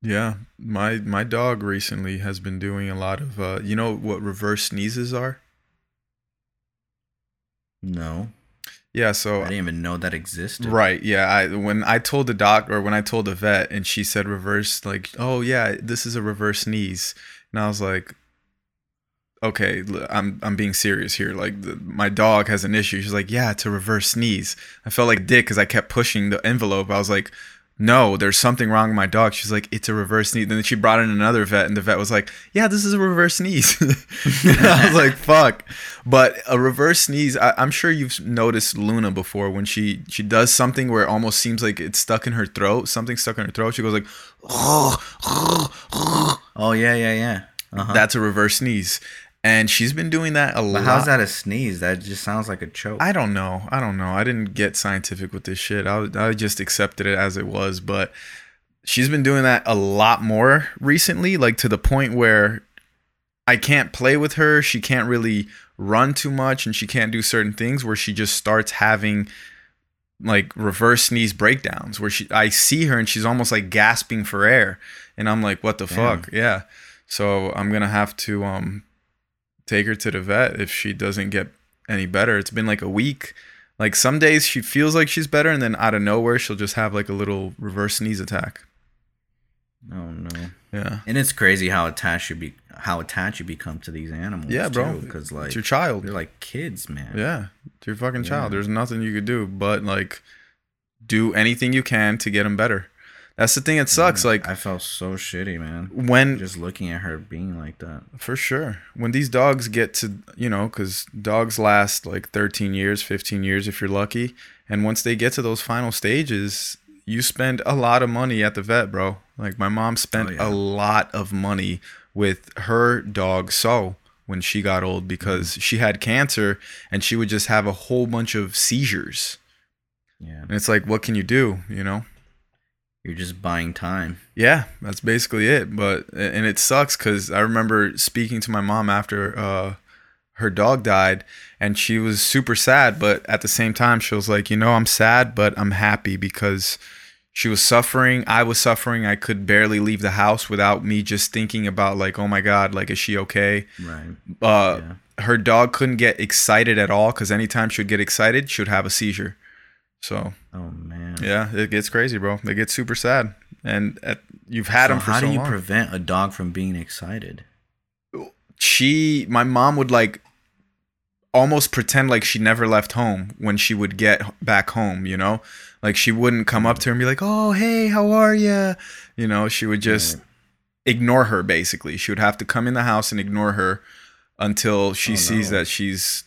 Yeah. My my dog recently has been doing a lot of. uh You know what reverse sneezes are? No, Yeah. So I didn't even know that existed. Right. Yeah. I when I told the doc or when I told the vet and she said reverse, like, oh yeah, this is a reverse sneeze, and I was like, okay, I'm I'm being serious here. Like the, my dog has an issue. She's like, yeah, it's a reverse sneeze. I felt like dick because I kept pushing the envelope. I was like. No, there's something wrong with my dog. She's like, it's a reverse sneeze. Then she brought in another vet, and the vet was like, yeah, this is a reverse sneeze. I was like, fuck. But a reverse sneeze, I, I'm sure you've noticed Luna before when she she does something where it almost seems like it's stuck in her throat. Something stuck in her throat. She goes like, Oh yeah, yeah, yeah. Uh-huh. that's a reverse sneeze, and she's been doing that a but lot. how's that a sneeze? That just sounds like a choke. I don't know. I don't know. I didn't get scientific with this shit. I, I just accepted it as it was. But she's been doing that a lot more recently, like to the point where I can't play with her. She can't really run too much and she can't do certain things where she just starts having like reverse sneeze breakdowns where she I see her and she's almost like gasping for air and I'm like what the Damn. fuck yeah so I'm gonna have to um take her to the vet if she doesn't get any better it's been like a week like some days she feels like she's better and then out of nowhere she'll just have like a little reverse sneeze attack oh no. yeah And it's crazy how attached you be, how attached you become to these animals. Yeah, bro. Because like it's your child they're like kids, man. Yeah, it's your fucking child. There's nothing you could do but like do anything you can to get them better. That's the thing that sucks. Yeah, Like I felt so shitty, man. when Just looking at her being like that. for sure when these dogs get to you know because dogs last like 13 years, 15 years if you're lucky, and once they get to those final stages, you spend a lot of money at the vet, bro. Like my mom spent Oh, yeah. a lot of money with her dog So when she got old because Mm-hmm. she had cancer and she would just have a whole bunch of seizures. Yeah. And it's like, what can you do? You know? You're just buying time. Yeah, that's basically it. But and it sucks because I remember speaking to my mom after uh, her dog died, and she was super sad. But at the same time, she was like, you know, I'm sad, but I'm happy because she was suffering. I was suffering. I could barely leave the house without me just thinking about like, oh my god, like is she okay? Right. Uh, yeah. Her dog couldn't get excited at all because anytime she would get excited, she would have a seizure. So Oh man. yeah, it gets crazy, bro. They get super sad, and at, you've had So them for how so do you long. prevent a dog from being excited? she, my mom would like almost pretend like she never left home when she would get back home. You know, like she wouldn't come up to her and be like, "Oh, hey, how are you?" You know, she would just ignore her. Basically, she would have to come in the house and ignore her until she Oh, sees no. that she's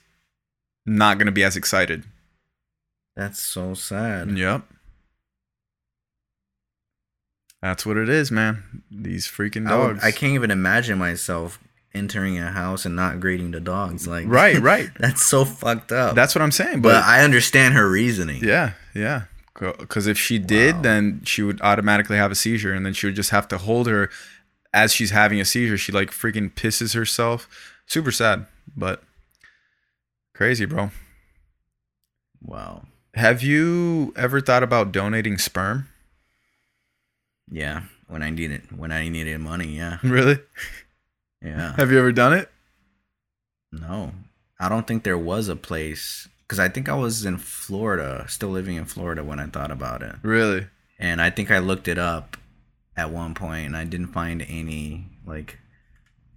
not gonna be as excited. That's so sad. Yep. That's what it is, man. These freaking I, would- dogs. I can't even imagine myself entering a house and not greeting the dogs. Like Right, right. that's so fucked up. That's what I'm saying. but But, I understand her reasoning. yeah, yeah. Because if she did, Wow. then she would automatically have a seizure, and then she would just have to hold her as she's having a seizure, she like freaking pisses herself. Super sad, but crazy, bro. Wow. Have you ever thought about donating sperm? Yeah. When I needed when I needed money, yeah. Really? Yeah. Have you ever done it? No. I don't think there was a place cuz I think I was in Florida, still living in Florida when I thought about it. Really? And I think I looked it up at one point and I didn't find any like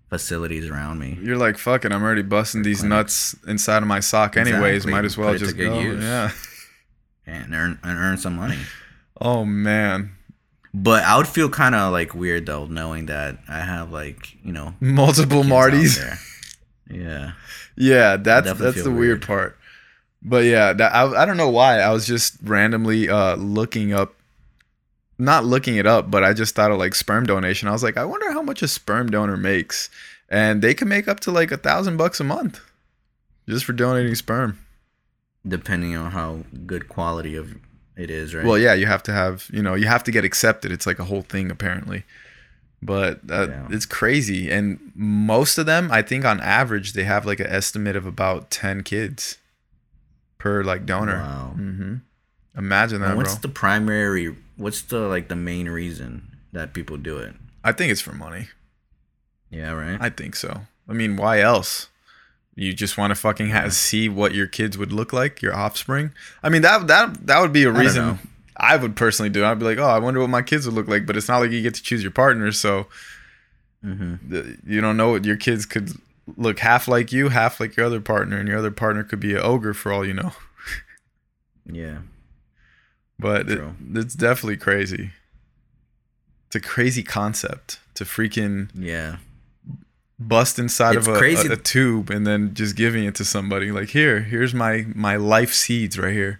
facilities around me. You're like, fucking, I'm already busting these nuts inside of my sock anyways. Exactly. Might as well just go. use. Yeah. And earn and earn some money. Oh man. But I would feel kind of like weird though, knowing that I have like you know Multiple Martys. Yeah, Yeah, that's that's the weird part. But yeah, that, I I don't know why. I was just randomly uh looking up not looking it up, but I just thought of like sperm donation. I was like, I wonder how much a sperm donor makes. And they can make up to like a thousand bucks a month just for donating sperm. Depending on how good quality of it is, right? Well, yeah, you have to have, you know, you have to get accepted. It's like a whole thing apparently. But uh, Yeah. it's crazy. And most of them, I think on average, they have like an estimate of about 10 kids per like donor. Wow. hmm Imagine that, And what's bro. the primary? What's the like the main reason that people do it? I think it's for money. Yeah, right. I think so. I mean, why else? You just want to fucking ha- Yeah. see what your kids would look like, your offspring. I mean, that that that would be a reason know. I, would personally do. it. I'd be like, oh, I wonder what my kids would look like. But it's not like you get to choose your partner, so hmm the- you don't know what your kids could look half like you, half like your other partner, and your other partner could be an ogre for all you know. Yeah. But it, it's definitely crazy. It's a crazy concept to freaking Yeah. Bust inside It's of a, crazy- a, a tube and then just giving it to somebody. Like here, here's my my life seeds right here.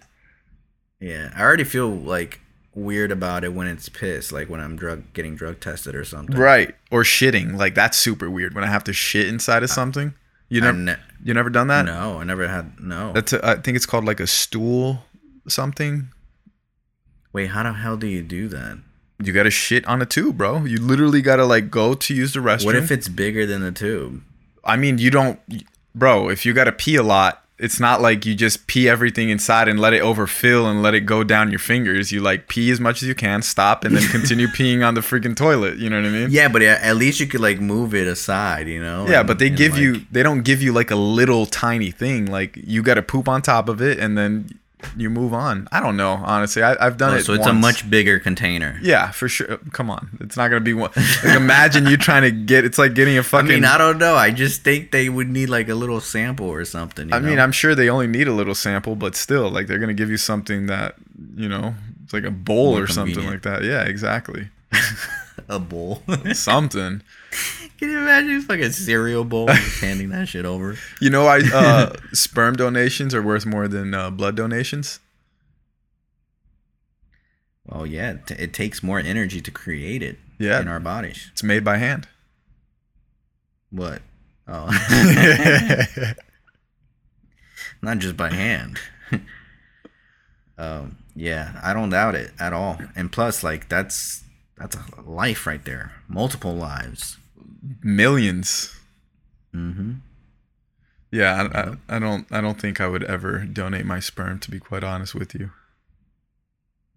Yeah. I already feel like weird about it when it's piss, like when I'm drug getting drug tested or something. Right. Or shitting. Like that's super weird when I have to shit inside of something. You never ne- you never done that? no, I never had. No. That's a, I think it's called like a stool something. Wait, how the hell do you do that? You got to shit on a tube, bro. You literally got to like go to use the restroom. What if it's bigger than the tube? I mean, you don't bro, if you got to pee a lot, it's not like you just pee everything inside and let it overfill and let it go down your fingers. You like pee as much as you can, stop and then continue peeing on the freaking toilet, you know what I mean? Yeah, but at at least you could like move it aside, you know? Yeah, and- but they give like- you they don't give you like a little tiny thing. Like you got to poop on top of it and then you move on. I don't know, honestly. I, I've done Oh, it. so it's a much bigger container. yeah, for sure. Come on, it's not gonna be one. Like, imagine you trying to get. It's like getting a fucking. I mean, I don't know. I just think they would need like a little sample or something. You I mean. I'm sure they only need a little sample, but still, like they're gonna give you something that you know, it's like a bowl More or something like that. Yeah, exactly. a bowl. something. Can you imagine it's like a cereal bowl just handing that shit over? You know, I uh, sperm donations are worth more than uh, blood donations. Well, yeah, it, t- it takes more energy to create it Yeah, in our bodies. it's made by hand. What? Oh, not just by hand. um, yeah, I don't doubt it at all. And plus, like that's that's a life right there, multiple lives. Millions. Mm-hmm. Yeah, I, I, I don't. I don't think I would ever donate my sperm. To be quite honest with you.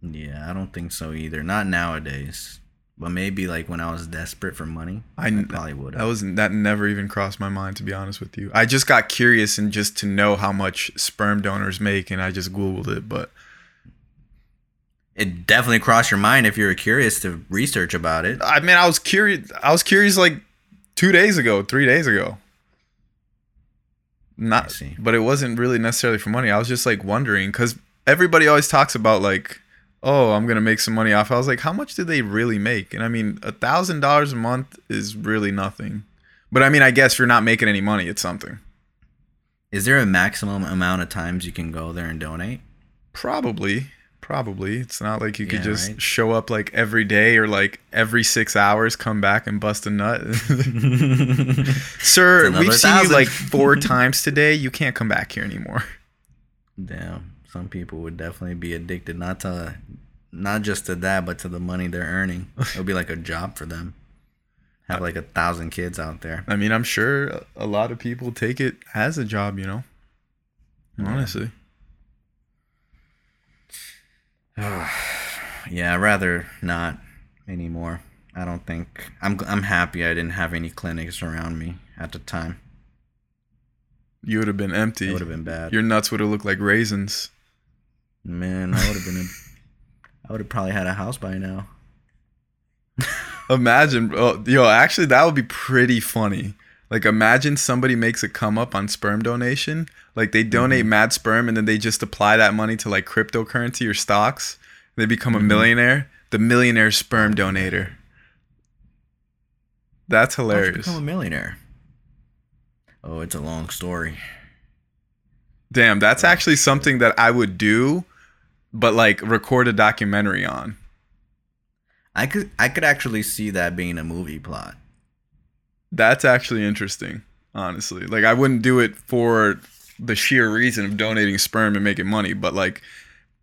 Yeah, I don't think so either. Not nowadays. But maybe like when I was desperate for money, I I, probably would That was that never even crossed my mind to be honest with you. I just got curious and just to know how much sperm donors make, and I just googled it. But It definitely crossed your mind if you were curious to research about it. I mean, I was curious. I was curious like two days ago, three days ago. Not, but it wasn't really necessarily for money. I was just like wondering because everybody always talks about like, oh, I'm gonna make some money off. I was like, how much do they really make? And I mean, a thousand dollars a month is really nothing. But I mean, I guess if you're not making any money, it's something. Is there a maximum amount of times you can go there and donate? Probably. Probably. It's not like you could Yeah, just right. show up like every day or like every six hours, come back and bust a nut. Sir, we've seen you like four times today. You can't come back here anymore. Damn, some people would definitely be addicted not to not just to that, but to the money they're earning. It would be like a job for them. have like a thousand kids out there. I mean, I'm sure a lot of people take it as a job, you know. Honestly. yeah, I'd rather not anymore. I don't think I'm. I'm happy I didn't have any clinics around me at the time. You would have been empty. It would have been bad. Your nuts would have looked like raisins. Man, I would have been. A, I would have probably had a house by now. Imagine, oh, yo, actually, that would be pretty funny. Like, imagine somebody makes a come up on sperm donation. Like, they donate Mm-hmm. mad sperm and then they just apply that money to like cryptocurrency or stocks. They become a Mm-hmm. millionaire. The millionaire sperm donator. That's hilarious. become a millionaire. Oh, it's a long story. Damn, that's actually something that I would do, but like record a documentary on. I could. I could actually see that being a movie plot. That's actually interesting, honestly. Like I wouldn't do it for the sheer reason of donating sperm and making money, but like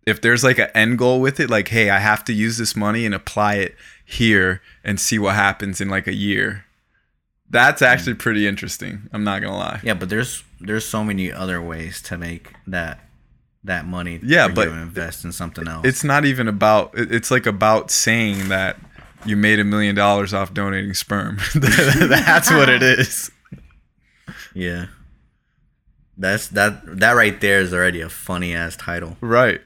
if there's like an end goal with it, like hey, I have to use this money and apply it here and see what happens in like a year. That's mm. actually pretty interesting. I'm not gonna lie. Yeah, but there's there's so many other ways to make that that money. Yeah, but to invest in something else. It's not even about. It's like about saying that you made a million dollars off donating sperm. That's what it is. yeah. That's that that right there is already a funny ass title. Right.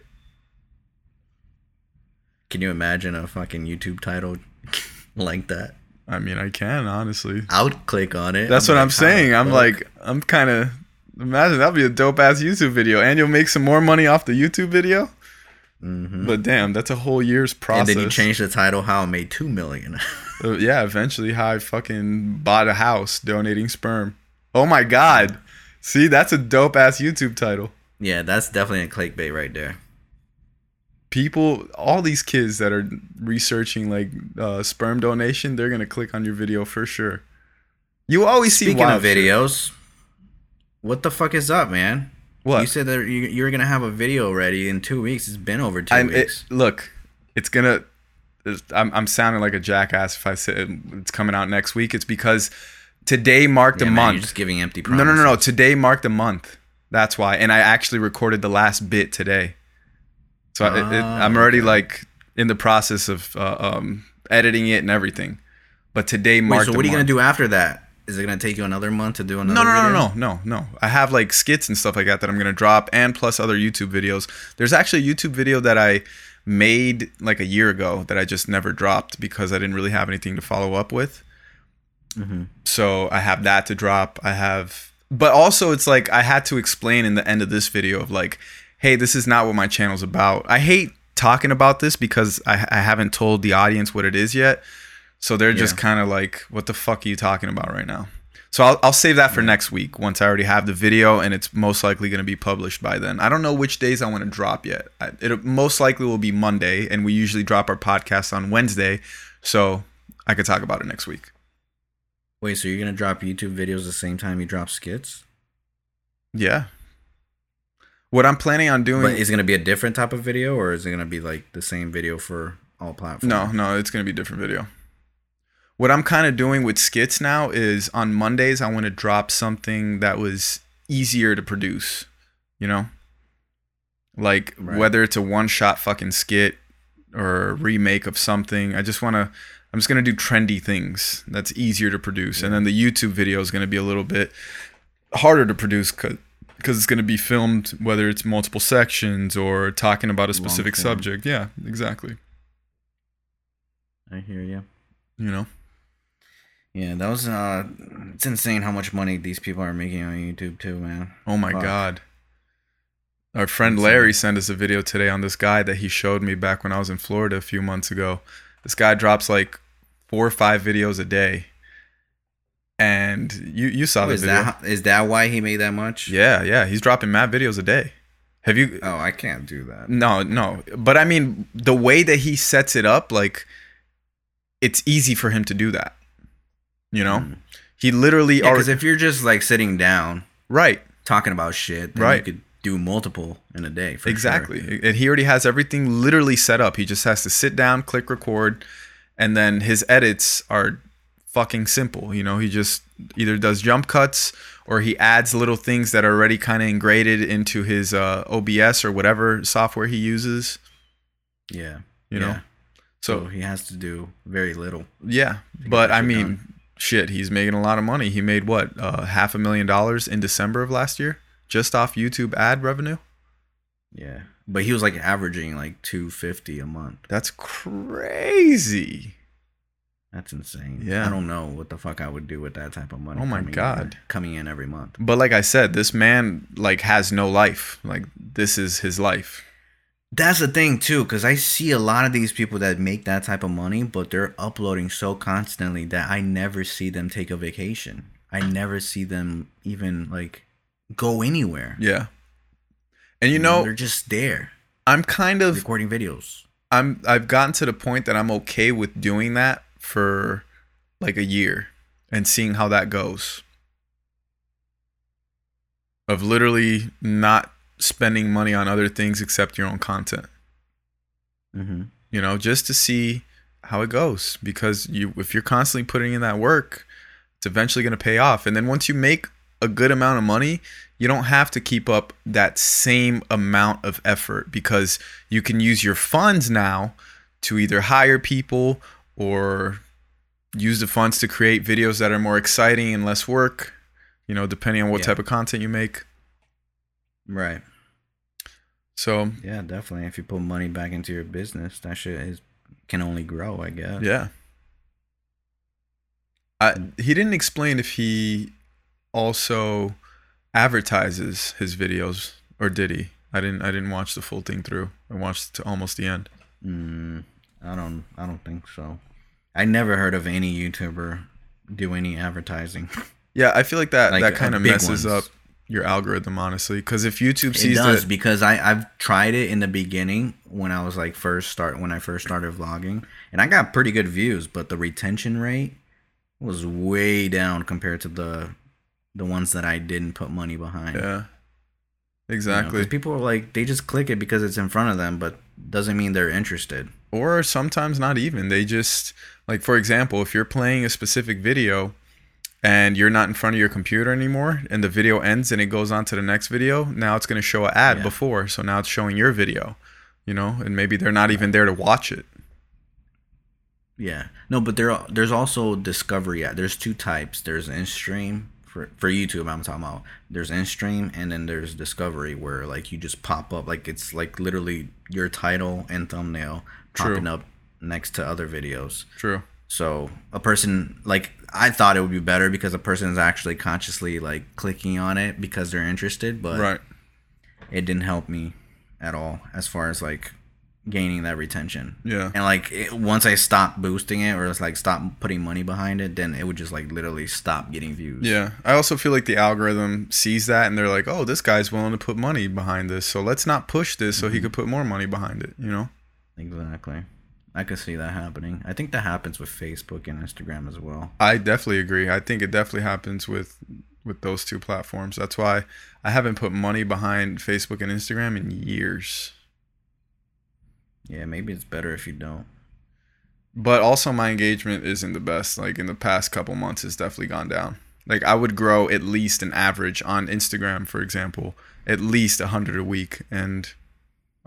Can you imagine a fucking YouTube title like that? I mean, I can honestly. I would click on it. That's I'm what like, I'm saying. I'm like, I'm kind of imagine that'd be a dope ass YouTube video, and you'll make some more money off the YouTube video. Mhm. But damn, that's a whole year's process. And then you change the title how I made two million. Uh, yeah, eventually, how I fucking bought a house donating sperm. Oh my god! See, that's a dope ass YouTube title. yeah, that's definitely a clickbait right there. People, all these kids that are researching like uh, sperm donation, they're gonna click on your video for sure. You always see Speaking of shit. videos, what the fuck is up, man? What? You said that you, you were gonna have a video ready in two weeks. It's been over 2 I, it, weeks. look, it's gonna. I'm, I'm sounding like a jackass if I say it's coming out next week. It's because today marked yeah, a man, you're month. just giving empty No, promises. no, no, no. Today marked a month. That's why. And I actually recorded the last bit today. So I- it, it, Ah, I'm already okay. like in the process of uh, um, editing it and everything. But today marked. Wait, so what are you gonna do after that? Is it gonna take you another month to do another? No, no, no, no, no, no, no. I have like skits and stuff like that that I'm gonna drop, and plus other YouTube videos. There's actually a YouTube video that I made like a year ago that I just never dropped because I didn't really have anything to follow up with. Mhm. So I have that to drop. I have, but also it's like I had to explain in the end of this video of like, hey, this is not what my channel's about. I hate talking about this because I, I haven't told the audience what it is yet. So they're just Yeah. kind of like, what the fuck are you talking about right now? So I'll, I'll save that for next week once I already have the video and it's most likely going to be published by then. I don't know which days I want to drop yet. I, it most likely will be Monday, and we usually drop our podcast on Wednesday. So I could talk about it next week. Wait, so you're gonna drop YouTube videos the same time you drop skits? Yeah. What I'm planning on doing. But is it gonna be a different type of video, or is it gonna be like the same video for all platforms? No, no, it's gonna be a different video. What I'm kind of doing with skits now is on Mondays I want to drop something that was easier to produce, you know, like Right. whether it's a one-shot fucking skit or a remake of something. I just want to. I'm just gonna do trendy things that's easier to produce, and then the YouTube video is gonna be a little bit harder to produce because because it's gonna be filmed whether it's multiple sections or talking about a specific subject. Yeah, exactly. I hear you. You know. Yeah, that was uh, it's insane how much money these people are making on YouTube too, man. Oh my Fuck. god. Our friend Larry sent us a video today on this guy that he showed me back when I was in Florida a few months ago. This guy drops like four or five videos a day. And you you saw Oh, the is video. that is that why he made that much? yeah, yeah, he's dropping mad videos a day. Have you Oh, I can't do that. No, no. But I mean the way that he sets it up like it's easy for him to do that. You know? Mm. He literally because if you're just like sitting down right. talking about shit, then Right. you could do multiple in a day. For exactly Sure. and he already has everything literally set up he just has to sit down click record and then his edits are fucking simple. You know, he just either does jump cuts or he adds little things that are already kind of ingrained into his uh, OBS or whatever software he uses. Yeah. You know, Yeah. so So he has to do very little. yeah. But I mean, done. Shit, he's making a lot of money. He made what uh, half a million dollars in December of last year just off YouTube ad revenue. Yeah. But he was like averaging like 250 a month. That's crazy. That's insane. Yeah. I don't know what the fuck I would do with that type of money. Oh my coming in- God. coming in every month. But like I said, this man like has no life. Like this is his life. That's the thing too, because I see a lot of these people that make that type of money, but they're uploading so constantly that I never see them take a vacation. I never see them even like go anywhere. Yeah. And you know, they're just there I'm kind of recording videos. I'm I've gotten to the point that I'm okay with doing that for like a year and seeing how that goes. Of literally not spending money on other things except your own content. Mm-hmm. You know, just to see how it goes because you if you're constantly putting in that work, it's eventually going to pay off. And then once you make a good amount of money, you don't have to keep up that same amount of effort because you can use your funds now to either hire people or use the funds to create videos that are more exciting and less work, you know, depending on what Yeah. type of content you make. Right. So, Yeah, definitely. If you put money back into your business, that shit is can only grow. I guess. yeah. I, he didn't explain if he also advertises his videos or did he? I didn't I didn't watch the full thing through. I watched to almost the end. Mm, I don't. I don't think so. I never heard of any YouTuber do any advertising. Yeah, I feel like that Like, that kind of messes ones. up your algorithm honestly cuz if YouTube It sees does that because I I've tried it in the beginning when I was like first start when I first started vlogging and I got pretty good views, but the retention rate was way down compared to the the ones that I didn't put money behind. yeah. You know, Exactly. people are like they just click it because it's in front of them, but doesn't mean they're interested. or sometimes not even they just like for example if you're playing a specific video and you're not in front of your computer anymore and the video ends and it goes on to the next video now it's going to show an ad Yeah. before so now it's showing your video you know and maybe they're not even there to watch it Yeah. No, but there there's also discovery. ad. There's two types. There's in stream for for YouTube. I'm talking about. There's in stream and then there's discovery where like you just pop up like it's like literally your title and thumbnail True. popping up next to other videos. true So a person like I thought it would be better because a person is actually consciously like clicking on it because they're interested, but right it didn't help me at all as far as like gaining that retention. yeah And like it, once I stopped boosting it or it's like stop putting money behind it, then it would just like literally stop getting views. yeah i also feel like the algorithm sees that and they're like oh this guy's willing to put money behind this so let's not push this so he mm-hmm. could put more money behind it you know Exactly. I could see that happening. I think that happens with Facebook and Instagram as well. I definitely agree. I think it definitely happens with with those two platforms. That's why I haven't put money behind Facebook and Instagram in years. Yeah, maybe it's better if you don't. But also my engagement isn't the best. Like in the past couple months it's definitely gone down. Like I would grow at least an average on Instagram, for example, at least 100 a week and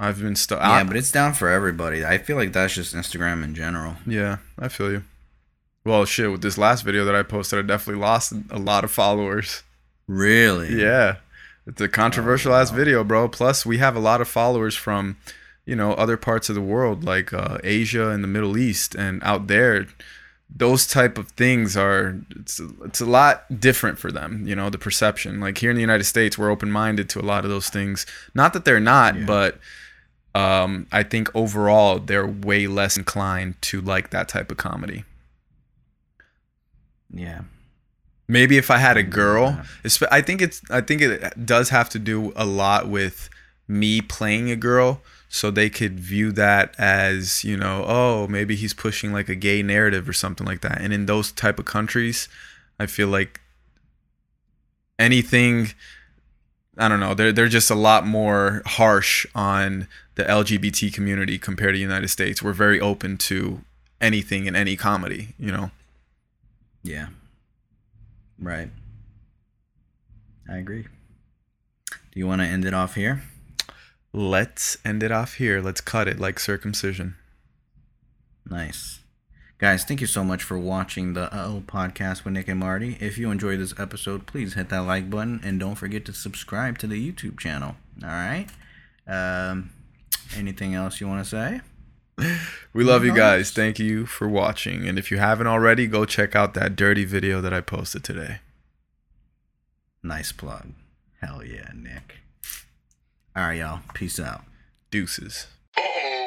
I've been stuck Yeah, but it's down for everybody. I feel like that's just Instagram in general. Yeah, I feel you. Well, shit, with this last video that I posted, I definitely lost a lot of followers. Really? Yeah. It's a controversial ass wow. video, bro. Plus, we have a lot of followers from, you know, other parts of the world like uh, Asia and the Middle East and out there. Those type of things are it's it's a lot different for them, you know, the perception. Like here in the United States, we're open-minded to a lot of those things. Not that they're not, Yeah. but um, I think overall they're way less inclined to like that type of comedy. Yeah. Maybe if I had a girl, Yeah. I think it's I think it does have to do a lot with me playing a girl so they could view that as, you know, oh, maybe he's pushing like a gay narrative or something like that. And in those type of countries, I feel like anything I don't know, they're they're just a lot more harsh on the LGBT community compared to the United States. We're very open to anything in any comedy, you know. Yeah. Right. I agree. Do you want to end it off here? Let's end it off here. Let's cut it like circumcision. Nice. Guys, thank you so much for watching the Uh-Oh podcast with Nick and Marty. If you enjoyed this episode, please hit that like button and don't forget to subscribe to the YouTube channel. All right? Um, anything else you want to say? We love you guys. Thank you for watching. And if you haven't already, go check out that dirty video that I posted today. Nice plug. Hell yeah, Nick. All right, y'all. Peace out. Deuces. Uh-oh.